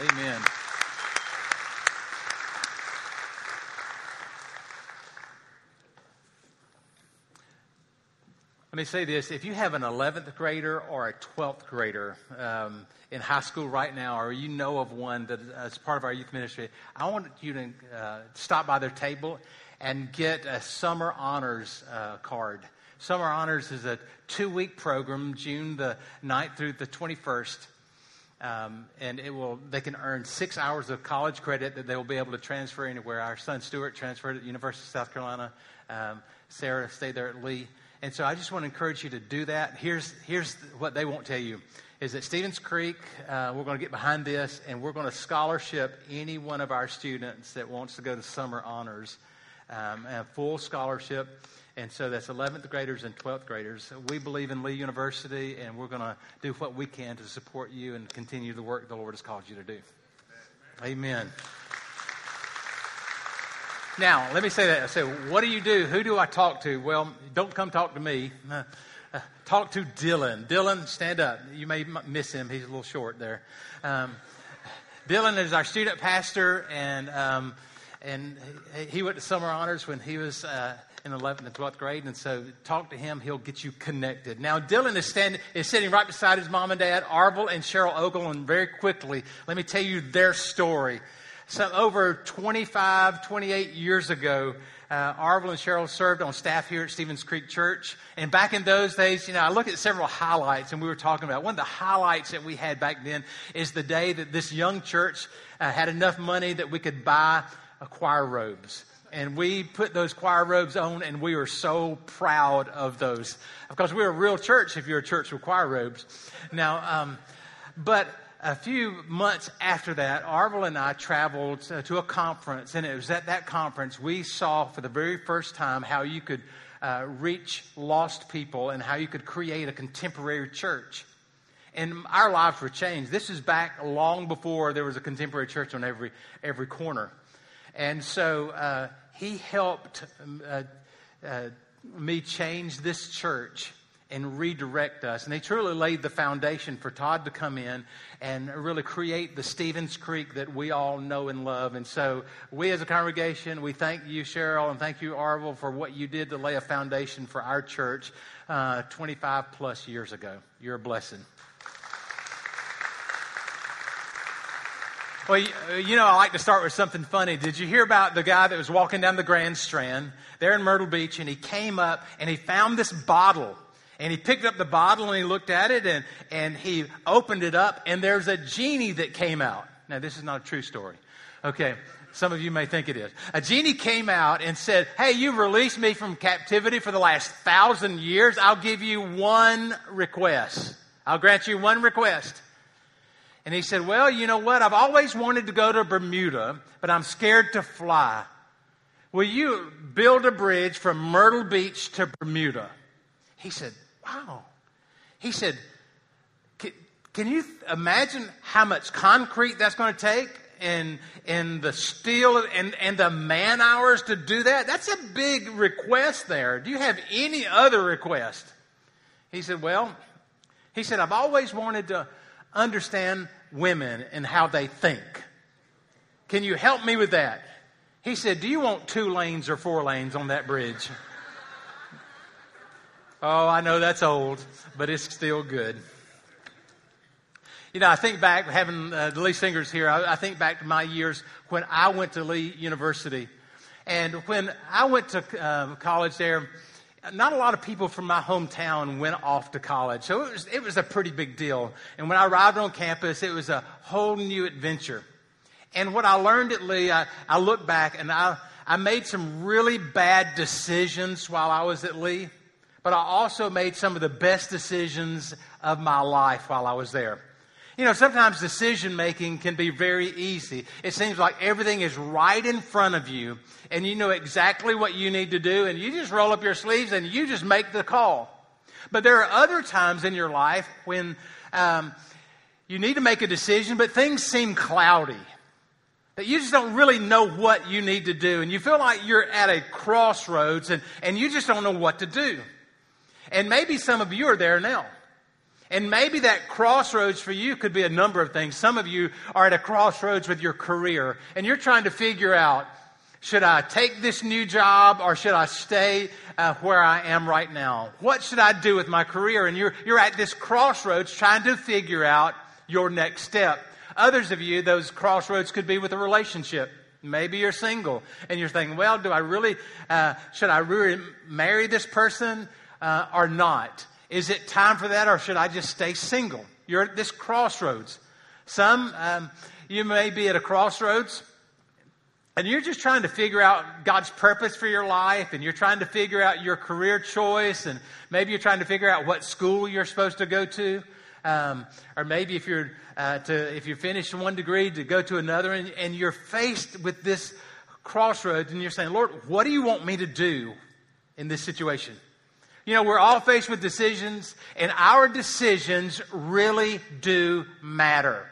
Amen. Let me say this if you have an 11th grader or a 12th grader um, in high school right now, or you know of one that is part of our youth ministry, I want you to uh, stop by their table and get a summer honors uh, card. Summer honors is a two week program, June the 9th through the 21st. Um, and it will they can earn six hours of college credit that they will be able to transfer anywhere. Our son Stuart transferred at University of South Carolina. Um, Sarah stayed there at Lee. And so I just want to encourage you to do that. Here's, here's what they won't tell you is that Stevens Creek, uh, we're going to get behind this and we're going to scholarship any one of our students that wants to go to summer honors, um, a full scholarship. And so that's 11th graders and 12th graders. We believe in Lee University, and we're going to do what we can to support you and continue the work the Lord has called you to do. Amen. Now, let me say that. I say, what do you do? Who do I talk to? Well, don't come talk to me. Talk to Dylan. Dylan, stand up. You may miss him. He's a little short there. Um, Dylan is our student pastor, and um, and he went to summer honors when he was uh, in 11th and 12th grade. And so talk to him. He'll get you connected. Now, Dylan is, standing, is sitting right beside his mom and dad, Arvel and Cheryl Ogle. And very quickly, let me tell you their story. So over 25, 28 years ago, uh, and Cheryl served on staff here at Stevens Creek Church. And back in those days, you know, I look at several highlights, and we were talking about one of the highlights that we had back then is the day that this young church uh, had enough money that we could buy choir robes and we put those choir robes on, and we were so proud of those. Of course, we're a real church if you're a church with choir robes. Now, um, but a few months after that, Arvel and I traveled to a conference, and it was at that conference we saw for the very first time how you could uh, reach lost people and how you could create a contemporary church. And our lives were changed. This is back long before there was a contemporary church on every every corner. And so uh, he helped um, uh, uh, me change this church and redirect us. And they truly laid the foundation for Todd to come in and really create the Stevens Creek that we all know and love. And so, we as a congregation, we thank you, Cheryl, and thank you, Arvel, for what you did to lay a foundation for our church uh, 25 plus years ago. You're a blessing. Well, uh, you know, I like to start with something funny. Did you hear about the guy that was walking down the Grand Strand there in Myrtle Beach and he came up and he found this bottle and he picked up the bottle and he looked at it and, and he opened it up and there's a genie that came out. Now, this is not a true story. Okay. Some of you may think it is. A genie came out and said, Hey, you've released me from captivity for the last thousand years. I'll give you one request. I'll grant you one request. And he said, Well, you know what? I've always wanted to go to Bermuda, but I'm scared to fly. Will you build a bridge from Myrtle Beach to Bermuda? He said, Wow. He said, Can you imagine how much concrete that's going to take? And, and the steel and, and the man hours to do that? That's a big request there. Do you have any other request? He said, Well, he said, I've always wanted to understand women and how they think. Can you help me with that? He said, Do you want two lanes or four lanes on that bridge? oh, I know that's old, but it's still good. You know, I think back, having uh, the Lee Singers here, I, I think back to my years when I went to Lee University. And when I went to uh, college there, not a lot of people from my hometown went off to college. So it was, it was a pretty big deal. And when I arrived on campus, it was a whole new adventure. And what I learned at Lee, I, I look back and I, I made some really bad decisions while I was at Lee, but I also made some of the best decisions of my life while I was there. You know, sometimes decision making can be very easy. It seems like everything is right in front of you and you know exactly what you need to do and you just roll up your sleeves and you just make the call. But there are other times in your life when um, you need to make a decision, but things seem cloudy. That you just don't really know what you need to do. And you feel like you're at a crossroads and, and you just don't know what to do. And maybe some of you are there now. And maybe that crossroads for you could be a number of things. Some of you are at a crossroads with your career and you're trying to figure out should I take this new job or should I stay uh, where I am right now? What should I do with my career? And you're, you're at this crossroads trying to figure out your next step. Others of you, those crossroads could be with a relationship. Maybe you're single and you're thinking, well, do I really, uh, should I really marry this person uh, or not? Is it time for that, or should I just stay single? You're at this crossroads. Some, um, you may be at a crossroads and you're just trying to figure out God's purpose for your life, and you're trying to figure out your career choice, and maybe you're trying to figure out what school you're supposed to go to, um, or maybe if you're uh, to if you finish one degree to go to another, and, and you're faced with this crossroads, and you're saying, Lord, what do you want me to do in this situation? You know, we're all faced with decisions, and our decisions really do matter.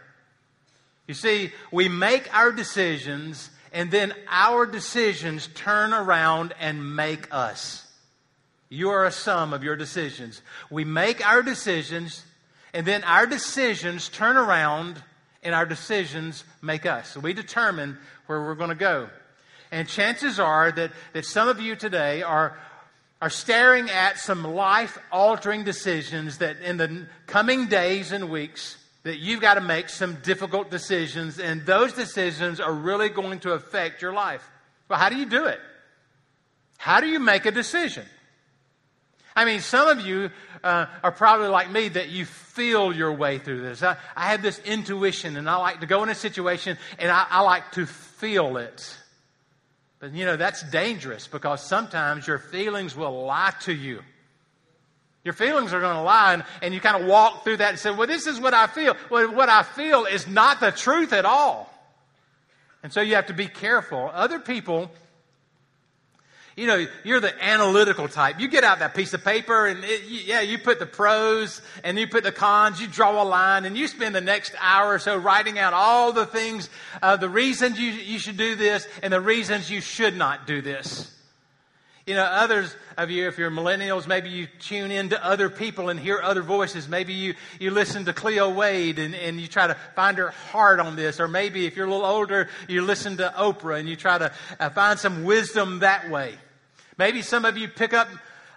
You see, we make our decisions, and then our decisions turn around and make us. You are a sum of your decisions. We make our decisions, and then our decisions turn around, and our decisions make us. So we determine where we're going to go. And chances are that, that some of you today are, are staring at some life altering decisions that in the coming days and weeks that you've got to make some difficult decisions and those decisions are really going to affect your life. Well, how do you do it? How do you make a decision? I mean, some of you uh, are probably like me that you feel your way through this. I, I have this intuition and I like to go in a situation and I, I like to feel it. But you know, that's dangerous because sometimes your feelings will lie to you. Your feelings are going to lie, and, and you kind of walk through that and say, Well, this is what I feel. Well, what I feel is not the truth at all. And so you have to be careful. Other people you know, you're the analytical type. You get out that piece of paper and it, yeah, you put the pros and you put the cons, you draw a line and you spend the next hour or so writing out all the things, uh, the reasons you, you should do this and the reasons you should not do this. You know, others of you, if you're millennials, maybe you tune in to other people and hear other voices. Maybe you, you listen to Cleo Wade and, and you try to find her heart on this. Or maybe if you're a little older, you listen to Oprah and you try to uh, find some wisdom that way. Maybe some of you pick up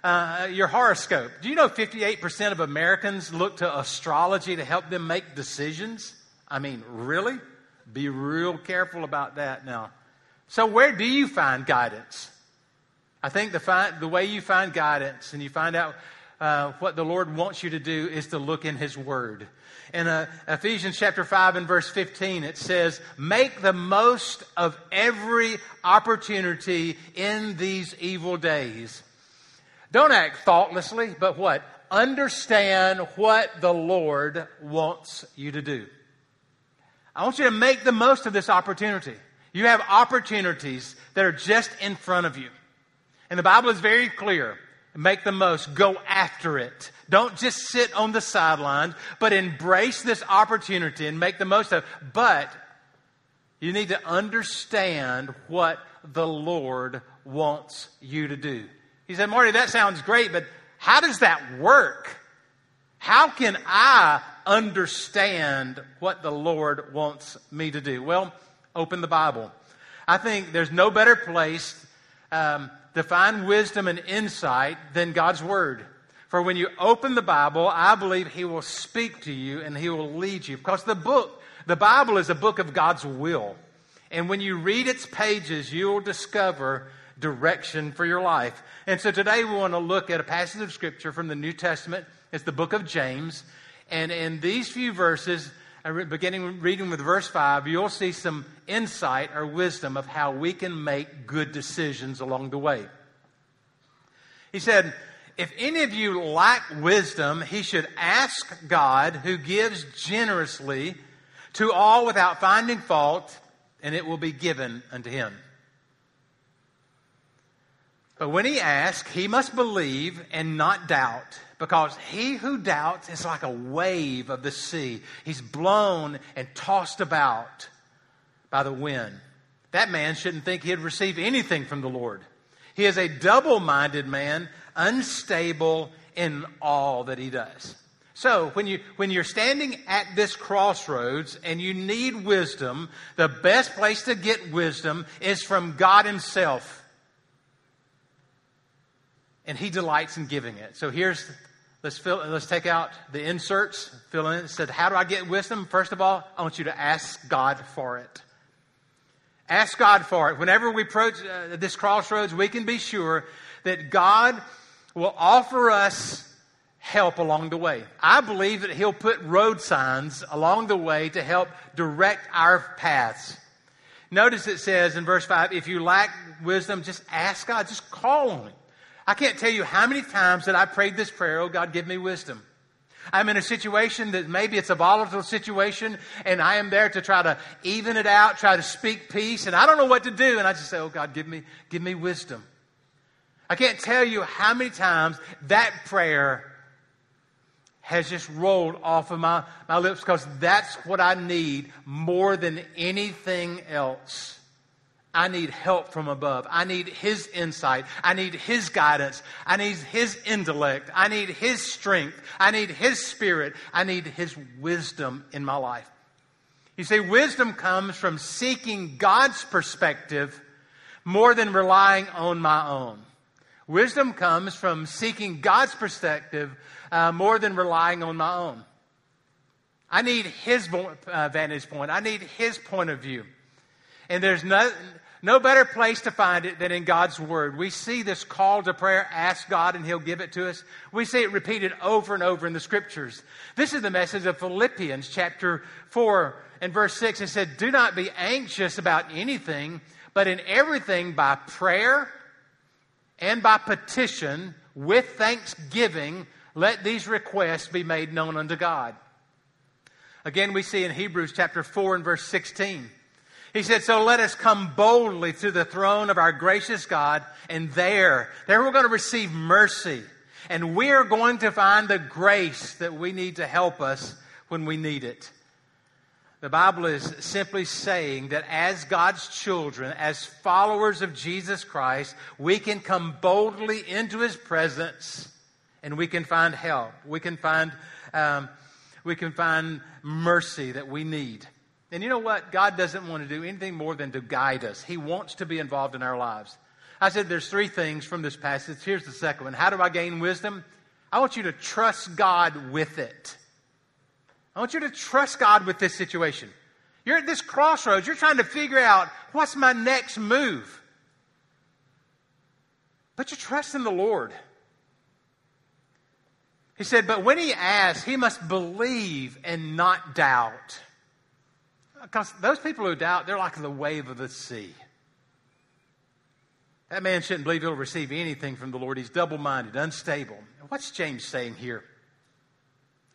uh, your horoscope. Do you know 58% of Americans look to astrology to help them make decisions? I mean, really? Be real careful about that now. So, where do you find guidance? I think the, the way you find guidance and you find out uh, what the Lord wants you to do is to look in His Word. In uh, Ephesians chapter 5 and verse 15, it says, Make the most of every opportunity in these evil days. Don't act thoughtlessly, but what? Understand what the Lord wants you to do. I want you to make the most of this opportunity. You have opportunities that are just in front of you. And the Bible is very clear. Make the most. Go after it. Don't just sit on the sidelines, but embrace this opportunity and make the most of it. But you need to understand what the Lord wants you to do. He said, Marty, that sounds great, but how does that work? How can I understand what the Lord wants me to do? Well, open the Bible. I think there's no better place um, to find wisdom and insight than God's Word. For when you open the Bible, I believe He will speak to you and He will lead you. Because the book, the Bible is a book of God's will. And when you read its pages, you will discover direction for your life. And so today we want to look at a passage of Scripture from the New Testament. It's the book of James. And in these few verses, beginning reading with verse 5, you'll see some insight or wisdom of how we can make good decisions along the way. He said, if any of you lack wisdom, he should ask God, who gives generously to all without finding fault, and it will be given unto him. But when he asks, he must believe and not doubt, because he who doubts is like a wave of the sea. He's blown and tossed about by the wind. That man shouldn't think he'd receive anything from the Lord. He is a double minded man, unstable in all that he does. So, when, you, when you're standing at this crossroads and you need wisdom, the best place to get wisdom is from God Himself. And He delights in giving it. So, here's let's, fill, let's take out the inserts, fill in. It said, How do I get wisdom? First of all, I want you to ask God for it. Ask God for it. Whenever we approach uh, this crossroads, we can be sure that God will offer us help along the way. I believe that He'll put road signs along the way to help direct our paths. Notice it says in verse 5 if you lack wisdom, just ask God, just call on Him. I can't tell you how many times that I prayed this prayer, oh God, give me wisdom. I'm in a situation that maybe it's a volatile situation and I am there to try to even it out, try to speak peace, and I don't know what to do. And I just say, Oh God, give me, give me wisdom. I can't tell you how many times that prayer has just rolled off of my, my lips because that's what I need more than anything else. I need help from above. I need His insight. I need His guidance. I need His intellect. I need His strength. I need His spirit. I need His wisdom in my life. You see, wisdom comes from seeking God's perspective more than relying on my own. Wisdom comes from seeking God's perspective uh, more than relying on my own. I need His uh, vantage point. I need His point of view. And there's no, no better place to find it than in God's Word. We see this call to prayer, ask God and He'll give it to us. We see it repeated over and over in the Scriptures. This is the message of Philippians chapter 4 and verse 6. It said, Do not be anxious about anything, but in everything by prayer and by petition with thanksgiving, let these requests be made known unto God. Again, we see in Hebrews chapter 4 and verse 16. He said, So let us come boldly to the throne of our gracious God, and there, there we're going to receive mercy. And we're going to find the grace that we need to help us when we need it. The Bible is simply saying that as God's children, as followers of Jesus Christ, we can come boldly into His presence and we can find help. We can find, um, we can find mercy that we need. And you know what? God doesn't want to do anything more than to guide us. He wants to be involved in our lives. I said there's three things from this passage. Here's the second one. How do I gain wisdom? I want you to trust God with it. I want you to trust God with this situation. You're at this crossroads. You're trying to figure out what's my next move. But you trust in the Lord. He said, but when he asks, he must believe and not doubt. Because those people who doubt, they're like the wave of the sea. That man shouldn't believe he'll receive anything from the Lord. He's double minded, unstable. What's James saying here?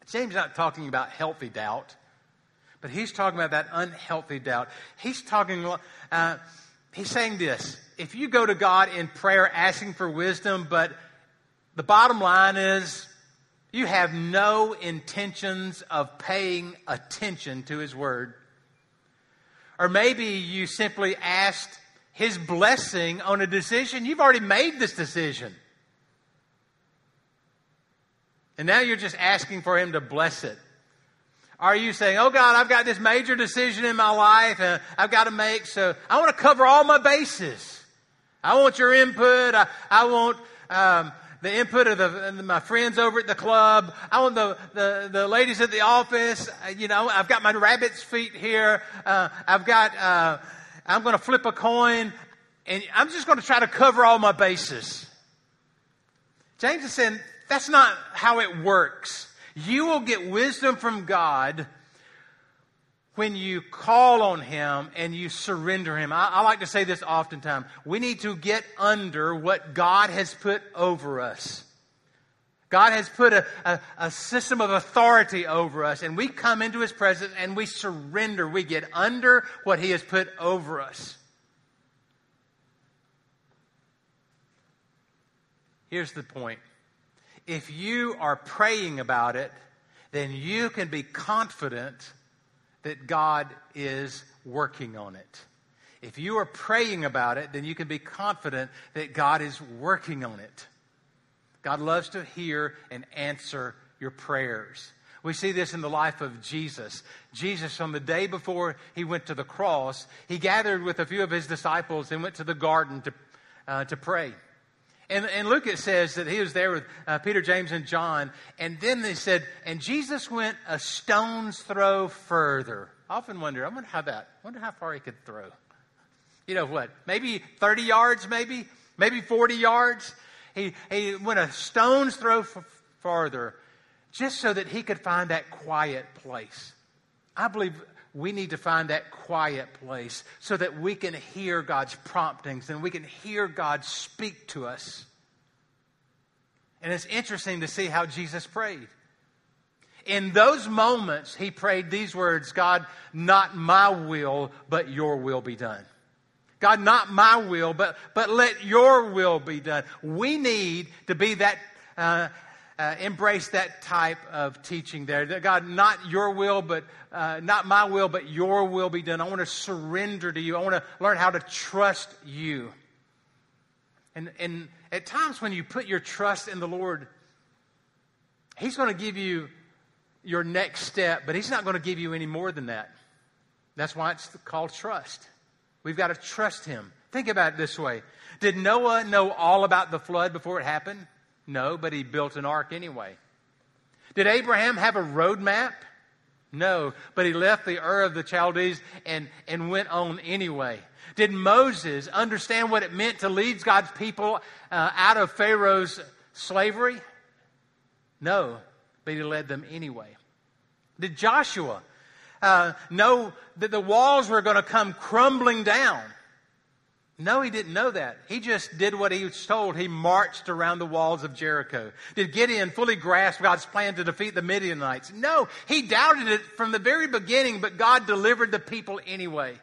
James is not talking about healthy doubt, but he's talking about that unhealthy doubt. He's talking, uh, he's saying this if you go to God in prayer asking for wisdom, but the bottom line is you have no intentions of paying attention to His Word, or maybe you simply asked His blessing on a decision. You've already made this decision. And now you're just asking for Him to bless it. Are you saying, oh God, I've got this major decision in my life and I've got to make, so I want to cover all my bases. I want your input. I, I want um, the input of the, my friends over at the club. I want the, the, the ladies at the office. Uh, you know, I've got my rabbit's feet here. Uh, I've got, uh, I'm going to flip a coin and I'm just going to try to cover all my bases. James is saying that's not how it works. You will get wisdom from God when you call on Him and you surrender Him. I, I, like to say this oftentimes. We need to get under what God has put over us. God has put a, a, a, system of authority over us, and we come into His presence and we surrender. We get under what He has put over us. Here's the point if you are praying about it, then you can be confident that God is working on it. If you are praying about it, then you can be confident that God is working on it. God loves to hear and answer your prayers. We see this in the life of Jesus. Jesus, on the day before he went to the cross, he gathered with a few of his disciples and went to the garden to, uh, to pray. And, and Luke, it says that he was there with uh, Peter, James, and John. And then they said, and Jesus went a stone's throw further. I often wonder, I wonder how that, I wonder how far he could throw. You know what? Maybe 30 yards, maybe, maybe 40 yards. He, he went a stone's throw f- farther just so that he could find that quiet place. I believe we need to find that quiet place so that we can hear God's promptings and we can hear God speak to us. And it's interesting to see how Jesus prayed. In those moments, he prayed these words God, not my will, but your will be done. God, not my will, but, but let your will be done. We need to be that, uh, uh, embrace that type of teaching there. That God, not your will, but uh, not my will, but your will be done. I want to surrender to you. I want to learn how to trust you. And, and at times when you put your trust in the Lord, He's going to give you your next step, but He's not going to give you any more than that. That's why it's called trust. We've got to trust Him. Think about it this way Did Noah know all about the flood before it happened? No, but he built an ark anyway. Did Abraham have a roadmap? No, but he left the Ur of the Chaldees and, and went on anyway. Did Moses understand what it meant to lead God's people uh, out of Pharaoh's slavery? No, but he led them anyway. Did Joshua uh, know that the walls were going to come crumbling down. No, he didn't know that. He just did what he was told. He marched around the walls of Jericho. Did Gideon fully grasp God's plan to defeat the Midianites? No, he doubted it from the very beginning, but God delivered the people anyway.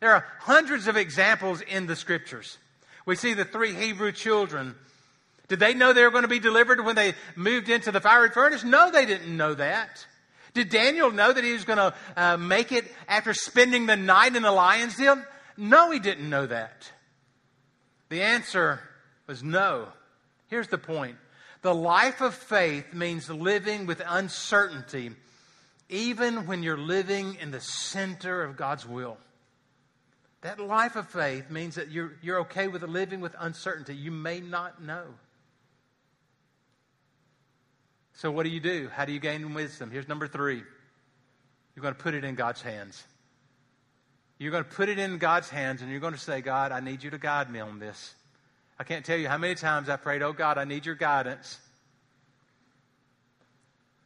There are hundreds of examples in the scriptures. We see the three Hebrew children. Did they know they were going to be delivered when they moved into the fiery furnace? No, they didn't know that. Did Daniel know that he was going to uh, make it after spending the night in the lion's den? No, he didn't know that. The answer was no. Here's the point the life of faith means living with uncertainty, even when you're living in the center of God's will. That life of faith means that you're, you're okay with living with uncertainty. You may not know. So, what do you do? How do you gain wisdom? Here's number three you're going to put it in God's hands. You're going to put it in God's hands and you're going to say, God, I need you to guide me on this. I can't tell you how many times I prayed, Oh God, I need your guidance.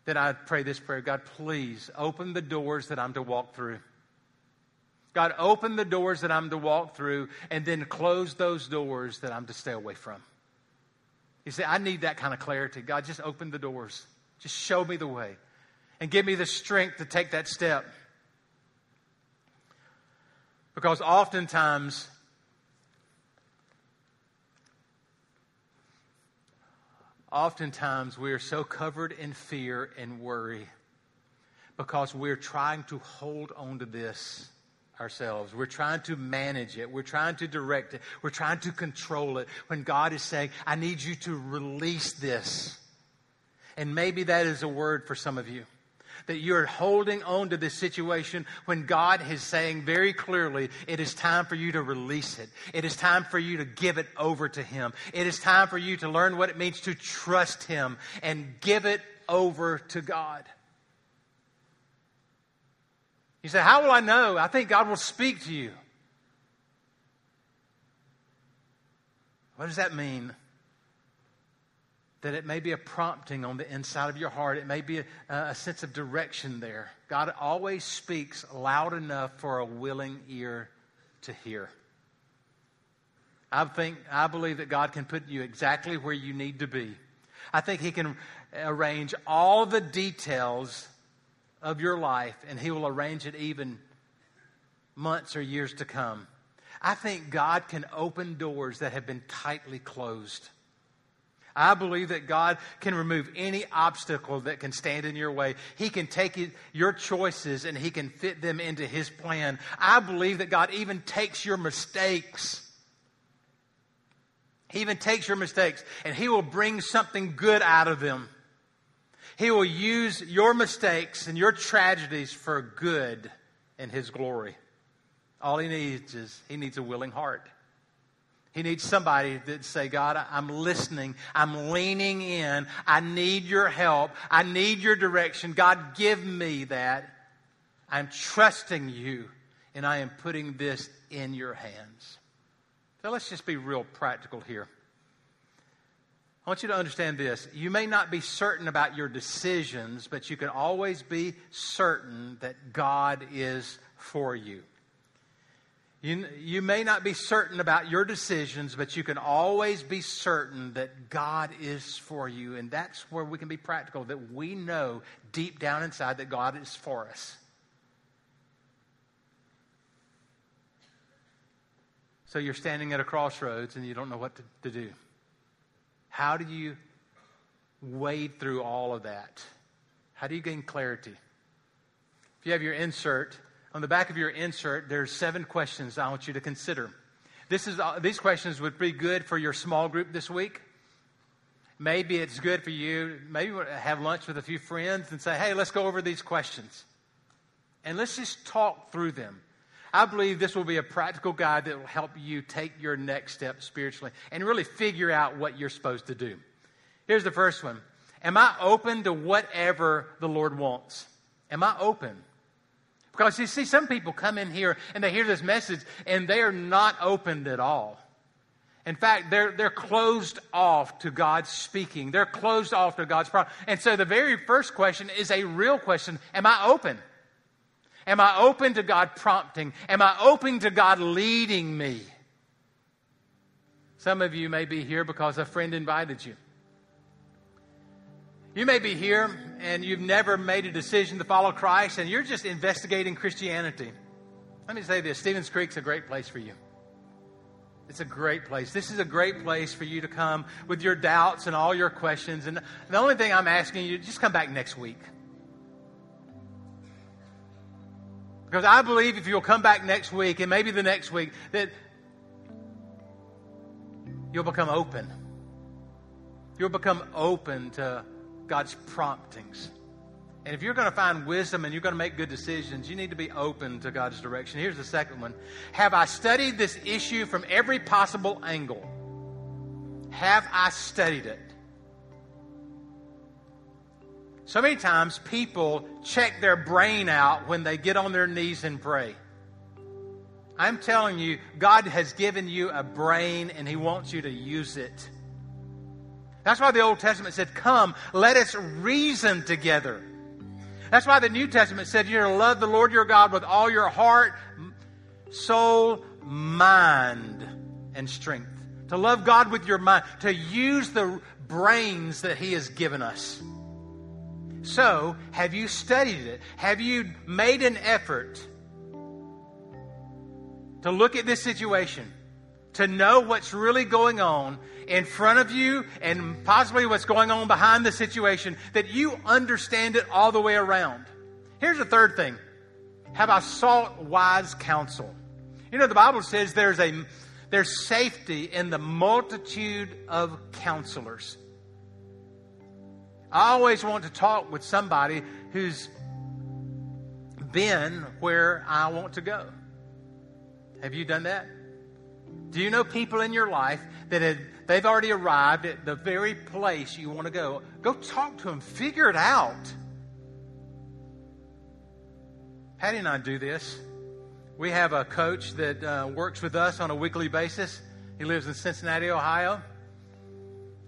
Then I pray this prayer God, please open the doors that I'm to walk through. God, open the doors that I'm to walk through and then close those doors that I'm to stay away from. You say, I need that kind of clarity. God, just open the doors. Just show me the way and give me the strength to take that step. Because oftentimes, oftentimes we are so covered in fear and worry because we're trying to hold on to this ourselves. We're trying to manage it. We're trying to direct it. We're trying to control it. When God is saying, I need you to release this. And maybe that is a word for some of you. That you're holding on to this situation when God is saying very clearly, it is time for you to release it. It is time for you to give it over to Him. It is time for you to learn what it means to trust Him and give it over to God. You say, How will I know? I think God will speak to you. What does that mean? That it may be a prompting on the inside of your heart. It may be a, a sense of direction there. God always speaks loud enough for a willing ear to hear. I think I believe that God can put you exactly where you need to be I think He can arrange all the details of your life, and He will arrange it even months or years to come. I think God can open doors that have been tightly closed. I believe that God can remove any obstacle that can stand in your way. He can take your choices and He can fit them into His plan. I believe that God even takes your mistakes. He even takes your mistakes and He will bring something good out of them. He will use your mistakes and your tragedies for good in His glory. All He needs is He needs a willing heart. He needs somebody that say, God, I'm listening. I'm leaning in. I need your help. I need your direction. God, give me that. I'm trusting you and I am putting this in your hands. So let's just be real practical here. I want you to understand this. You may not be certain about your decisions, but you can always be certain that God is for you. You, you may not be certain about your decisions, but you can always be certain that God is for you. And that's where we can be practical, that we know deep down inside that God is for us. So you're standing at a crossroads and you don't know what to, to do. How do you wade through all of that? How do you gain clarity? If you have your insert, on the back of your insert, there's seven questions I want you to consider. This is, uh, these questions would be good for your small group this week. Maybe it's good for you. Maybe have lunch with a few friends and say, hey, let's go over these questions. And let's just talk through them. I believe this will be a practical guide that will help you take your next step spiritually and really figure out what you're supposed to do. Here's the first one Am I open to whatever the Lord wants? Am I open? Because you see, some people come in here and they hear this message and they are not opened at all. In fact, they're, they're closed off to God's speaking. They're closed off to God's problem. And so the very first question is a real question Am I open? Am I open to God prompting? Am I open to God leading me? Some of you may be here because a friend invited you. You may be here and you've never made a decision to follow Christ and you're just investigating Christianity. Let me say this Stevens Creek's a great place for you. It's a great place. This is a great place for you to come with your doubts and all your questions. And the only thing I'm asking you, just come back next week. Because I believe if you'll come back next week and maybe the next week, that you'll become open. You'll become open to God's promptings. And if you're going to find wisdom and you're going to make good decisions, you need to be open to God's direction. Here's the second one Have I studied this issue from every possible angle? Have I studied it? So many times people check their brain out when they get on their knees and pray. I'm telling you, God has given you a brain and He wants you to use it. That's why the Old Testament said, Come, let us reason together. That's why the New Testament said you're to love the Lord your God with all your heart, soul, mind, and strength. To love God with your mind, to use the brains that He has given us. So, have you studied it? Have you made an effort to look at this situation, to know what's really going on, in front of you and possibly what's going on behind the situation, that you understand it all the way around. Here's the third thing Have I sought wise counsel? You know, the Bible says there's a there's safety in the multitude of counselors. I always want to talk with somebody who's been where I want to go. Have you done that? Do you know people in your life that have, they've already arrived at the very place you want to go? Go talk to them, figure it out. Patty and I do this. We have a coach that uh, works with us on a weekly basis. He lives in Cincinnati, Ohio.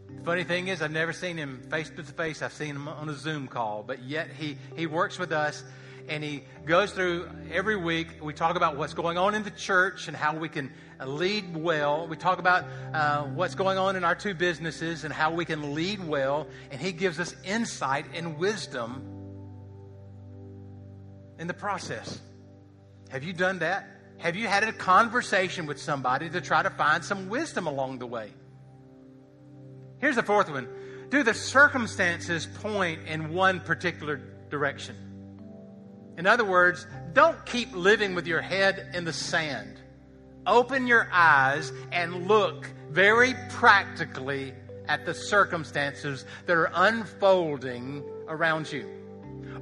The funny thing is, I've never seen him face to face. I've seen him on a Zoom call, but yet he, he works with us and he goes through every week. We talk about what's going on in the church and how we can lead well. We talk about uh, what's going on in our two businesses and how we can lead well. And he gives us insight and wisdom in the process. Have you done that? Have you had a conversation with somebody to try to find some wisdom along the way? Here's the fourth one Do the circumstances point in one particular direction? In other words, don't keep living with your head in the sand. Open your eyes and look very practically at the circumstances that are unfolding around you.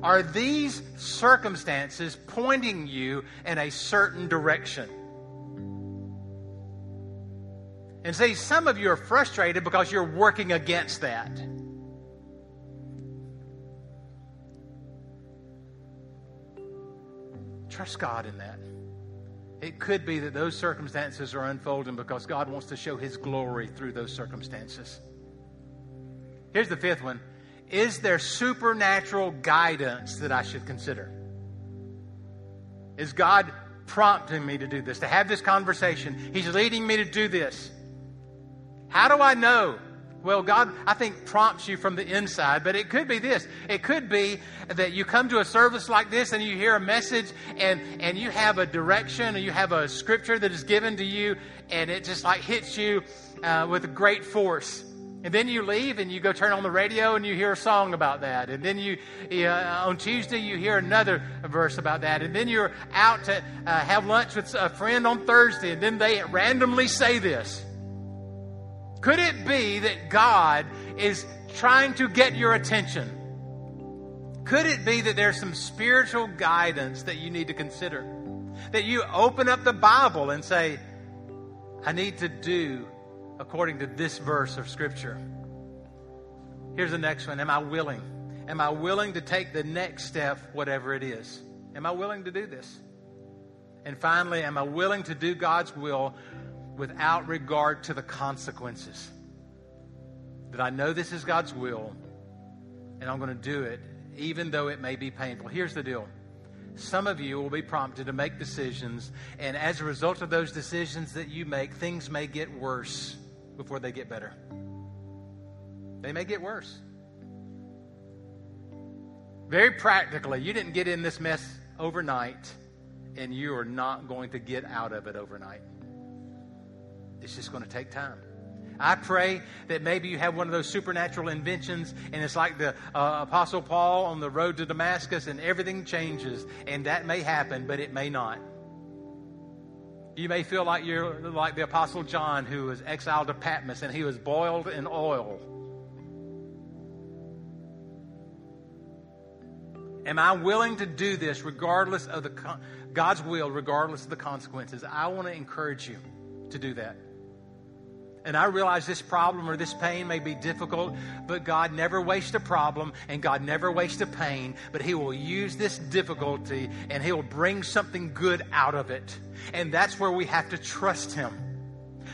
Are these circumstances pointing you in a certain direction? And see, some of you are frustrated because you're working against that. Trust God in that. It could be that those circumstances are unfolding because God wants to show His glory through those circumstances. Here's the fifth one Is there supernatural guidance that I should consider? Is God prompting me to do this, to have this conversation? He's leading me to do this. How do I know well, God, I think, prompts you from the inside, but it could be this. It could be that you come to a service like this and you hear a message and, and you have a direction or you have a scripture that is given to you and it just like hits you uh, with great force. And then you leave and you go turn on the radio and you hear a song about that. And then you, uh, on Tuesday, you hear another verse about that. And then you're out to uh, have lunch with a friend on Thursday and then they randomly say this. Could it be that God is trying to get your attention? Could it be that there's some spiritual guidance that you need to consider? That you open up the Bible and say, I need to do according to this verse of Scripture. Here's the next one Am I willing? Am I willing to take the next step, whatever it is? Am I willing to do this? And finally, am I willing to do God's will without regard to the consequences. That I know this is God's will and I'm going to do it even though it may be painful. Here's the deal. Some of you will be prompted to make decisions, and as a result of those decisions that you make, things may get worse before they get better. They may get worse. Very practically, you didn't get in this mess overnight, and you are not going to get out of it overnight. It's just going to take time. I pray that maybe you have one of those supernatural inventions, and it's like the uh, Apostle Paul on the road to Damascus, and everything changes. And that may happen, but it may not. You may feel like you're like the Apostle John, who was exiled to Patmos, and he was boiled in oil. Am I willing to do this regardless of the God's will, regardless of the consequences? I want to encourage you to do that. And I realize this problem or this pain may be difficult, but God never wastes a problem and God never wastes a pain, but He will use this difficulty and He will bring something good out of it. And that's where we have to trust Him.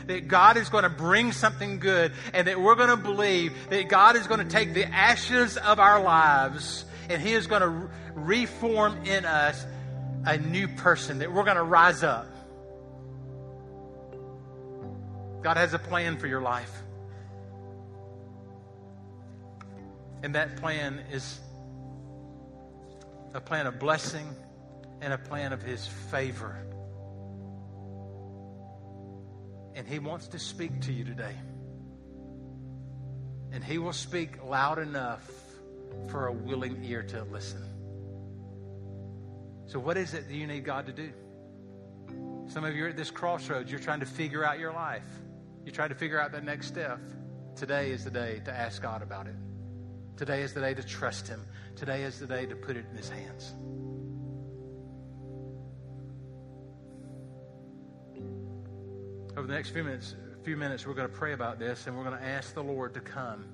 That God is going to bring something good and that we're going to believe that God is going to take the ashes of our lives and He is going to reform in us a new person, that we're going to rise up. God has a plan for your life. And that plan is a plan of blessing and a plan of His favor. And He wants to speak to you today. And He will speak loud enough for a willing ear to listen. So, what is it that you need God to do? Some of you are at this crossroads. You're trying to figure out your life. You try to figure out that next step. Today is the day to ask God about it. Today is the day to trust Him. Today is the day to put it in His hands. Over the next few minutes, few minutes, we're going to pray about this and we're going to ask the Lord to come.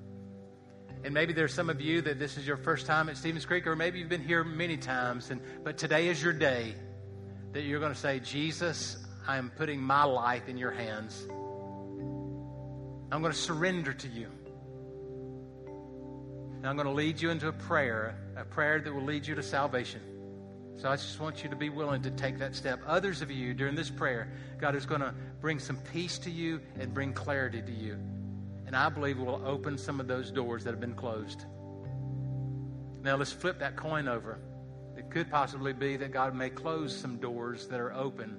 And maybe there's some of you that this is your first time at Stevens Creek, or maybe you've been here many times, and but today is your day that you're going to say, Jesus, I am putting my life in your hands. I'm going to surrender to you. And I'm going to lead you into a prayer, a prayer that will lead you to salvation. So I just want you to be willing to take that step. Others of you, during this prayer, God is going to bring some peace to you and bring clarity to you. And I believe will open some of those doors that have been closed. Now let's flip that coin over. It could possibly be that God may close some doors that are open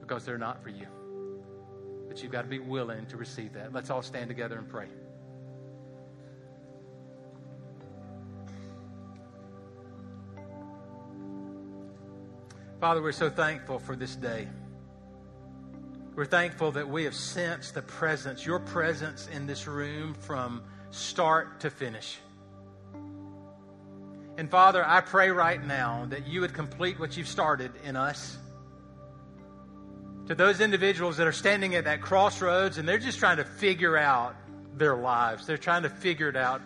because they're not for you. But you've got to be willing to receive that. Let's all stand together and pray. Father, we're so thankful for this day. We're thankful that we have sensed the presence, your presence in this room from start to finish. And Father, I pray right now that you would complete what you've started in us. To those individuals that are standing at that crossroads and they're just trying to figure out their lives, they're trying to figure it out.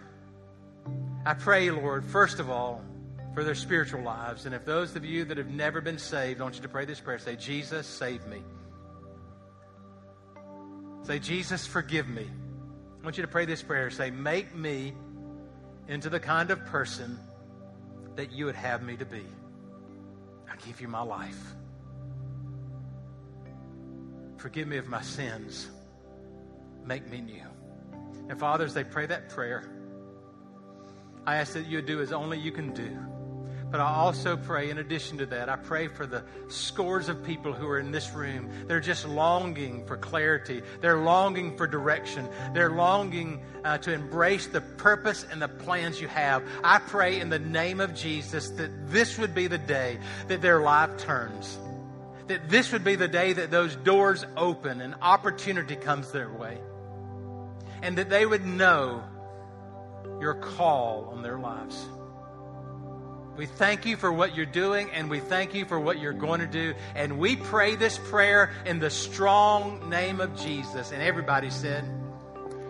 I pray, Lord, first of all, for their spiritual lives. And if those of you that have never been saved, I want you to pray this prayer. Say, Jesus, save me. Say, Jesus, forgive me. I want you to pray this prayer. Say, make me into the kind of person that you would have me to be. I give you my life. Forgive me of my sins. Make me new. And fathers, they pray that prayer. I ask that you do as only you can do. But I also pray, in addition to that, I pray for the scores of people who are in this room. They're just longing for clarity. They're longing for direction. They're longing uh, to embrace the purpose and the plans you have. I pray in the name of Jesus that this would be the day that their life turns. That this would be the day that those doors open and opportunity comes their way. And that they would know your call on their lives. We thank you for what you're doing, and we thank you for what you're going to do. And we pray this prayer in the strong name of Jesus. And everybody said,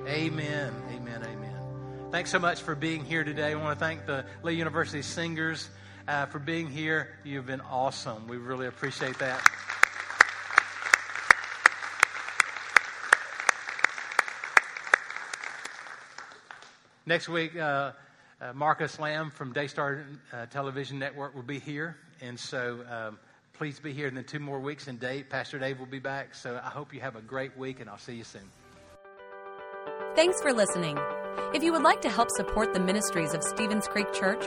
Amen, amen, amen. Thanks so much for being here today. I want to thank the Lee University singers uh, for being here. You've been awesome. We really appreciate that. Next week, uh, uh, Marcus Lamb from Daystar uh, Television Network will be here. And so um, please be here. And then two more weeks, and Dave, Pastor Dave will be back. So I hope you have a great week, and I'll see you soon. Thanks for listening. If you would like to help support the ministries of Stevens Creek Church,